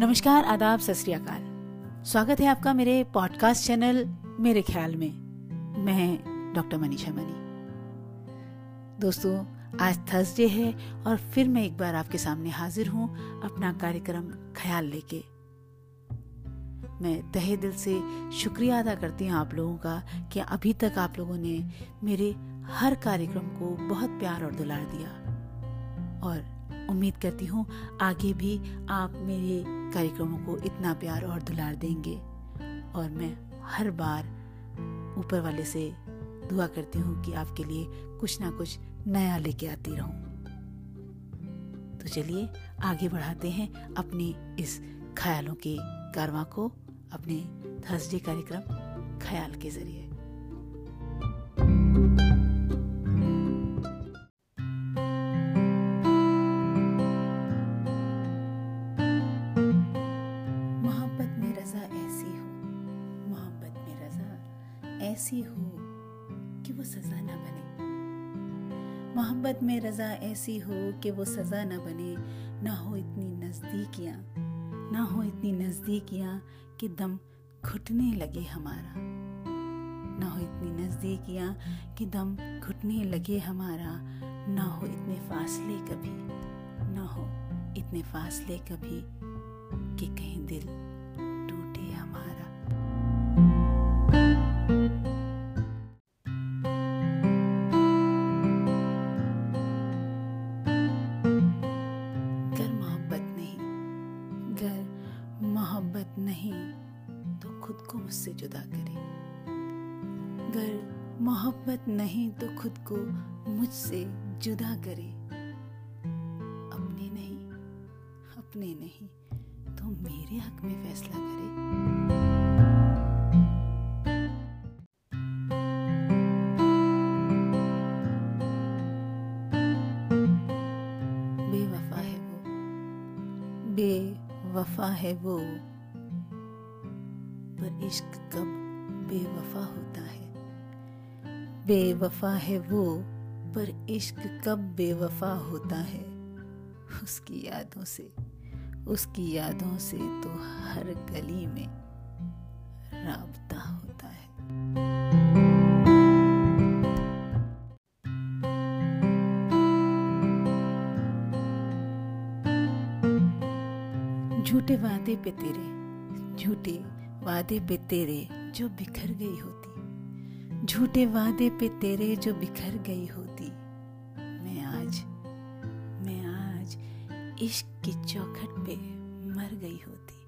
नमस्कार, आदाब, सत स्वागत है आपका मेरे पॉडकास्ट चैनल मेरे ख्याल में। मैं डॉक्टर मनीषा मनी। दोस्तों, आज थर्सडे है और फिर मैं एक बार आपके सामने हाजिर हूँ अपना कार्यक्रम ख्याल लेके। मैं तहे दिल से शुक्रिया अदा करती हूँ आप लोगों का कि अभी तक आप लोगों ने मेरे हर कार्यक्रम को बहुत प्यार और दुलार दिया। और उम्मीद करती हूँ आगे भी आप मेरे कार्यक्रमों को इतना प्यार और दुलार देंगे। और मैं हर बार ऊपर वाले से दुआ करती हूँ कि आपके लिए कुछ ना कुछ नया लेके आती रहूँ। तो चलिए, आगे बढ़ाते हैं अपनी इस ख्यालों के कारवा को, अपने थर्सडे कार्यक्रम ख्याल के ज़रिए। ऐसी हो कि वो सजा ना बने। मोहब्बत में रजा ऐसी हो कि वो सजा ना बने। ना हो इतनी नजदीकियाँ, ना हो इतनी नजदीकियाँ कि दम घुटने लगे हमारा। ना हो इतनी नजदीकियाँ कि दम घुटने लगे हमारा। ना हो इतने फासले कभी, ना हो इतने फासले कभी कि कहीं दिल नहीं तो खुद को मुझसे जुदा करे। अगर मोहब्बत नहीं तो खुद को मुझसे जुदा करे। अपने नहीं अपने नहीं तो मेरे हक में फैसला करे। बेवफा है वो। बेवफा है वो। इश्क कब बेवफा होता है? बेवफा है वो, पर इश्क कब बेवफा होता है? उसकी यादों से, उसकी यादों से तो हर गली में राबता होता है। झूठे वादे पे तेरे, झूठे वादे पे तेरे जो बिखर गई होती। झूठे वादे पे तेरे जो बिखर गई होती। मैं आज मैं आज इश्क की चौखट पे मर गई होती।